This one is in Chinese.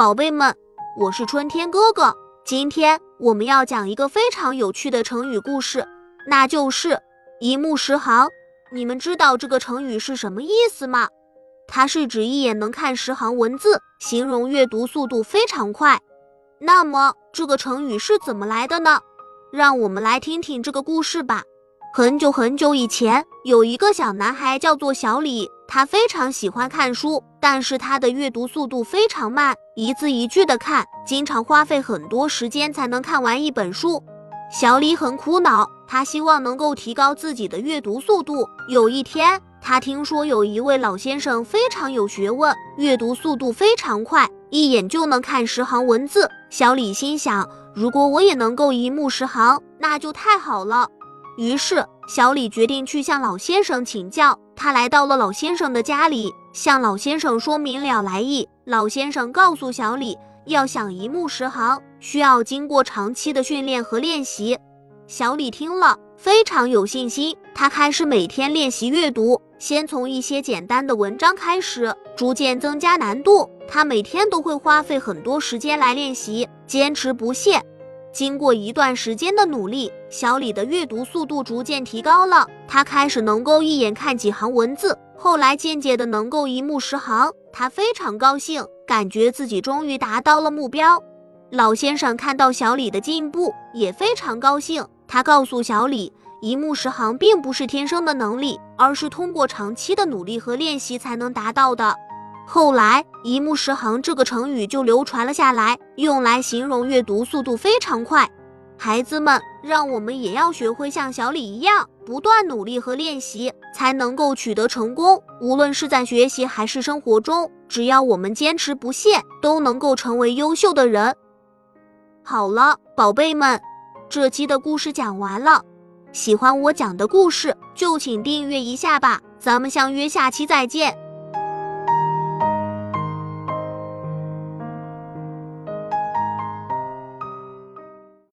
宝贝们，我是春天哥哥。今天我们要讲一个非常有趣的成语故事，那就是一目十行。你们知道这个成语是什么意思吗？它是指一眼能看十行文字，形容阅读速度非常快。那么这个成语是怎么来的呢？让我们来听听这个故事吧。很久很久以前，有一个小男孩叫做小李。他非常喜欢看书，但是他的阅读速度非常慢，一字一句的看，经常花费很多时间才能看完一本书。小李很苦恼，他希望能够提高自己的阅读速度。有一天，他听说有一位老先生非常有学问，阅读速度非常快，一眼就能看十行文字。小李心想，如果我也能够一目十行，那就太好了。于是，小李决定去向老先生请教。他来到了老先生的家里，向老先生说明了来意。老先生告诉小李，要想一目十行，需要经过长期的训练和练习。小李听了，非常有信心。他开始每天练习阅读，先从一些简单的文章开始，逐渐增加难度。他每天都会花费很多时间来练习，坚持不懈。经过一段时间的努力，小李的阅读速度逐渐提高了。他开始能够一眼看几行文字，后来渐渐的能够一目十行。他非常高兴，感觉自己终于达到了目标。老先生看到小李的进步，也非常高兴。他告诉小李，一目十行并不是天生的能力，而是通过长期的努力和练习才能达到的。后来，“一目十行”这个成语就流传了下来，用来形容阅读速度非常快。孩子们，让我们也要学会像小李一样，不断努力和练习，才能够取得成功。无论是在学习还是生活中，只要我们坚持不懈，都能够成为优秀的人。好了，宝贝们，这期的故事讲完了。喜欢我讲的故事，就请订阅一下吧。咱们相约下期再见。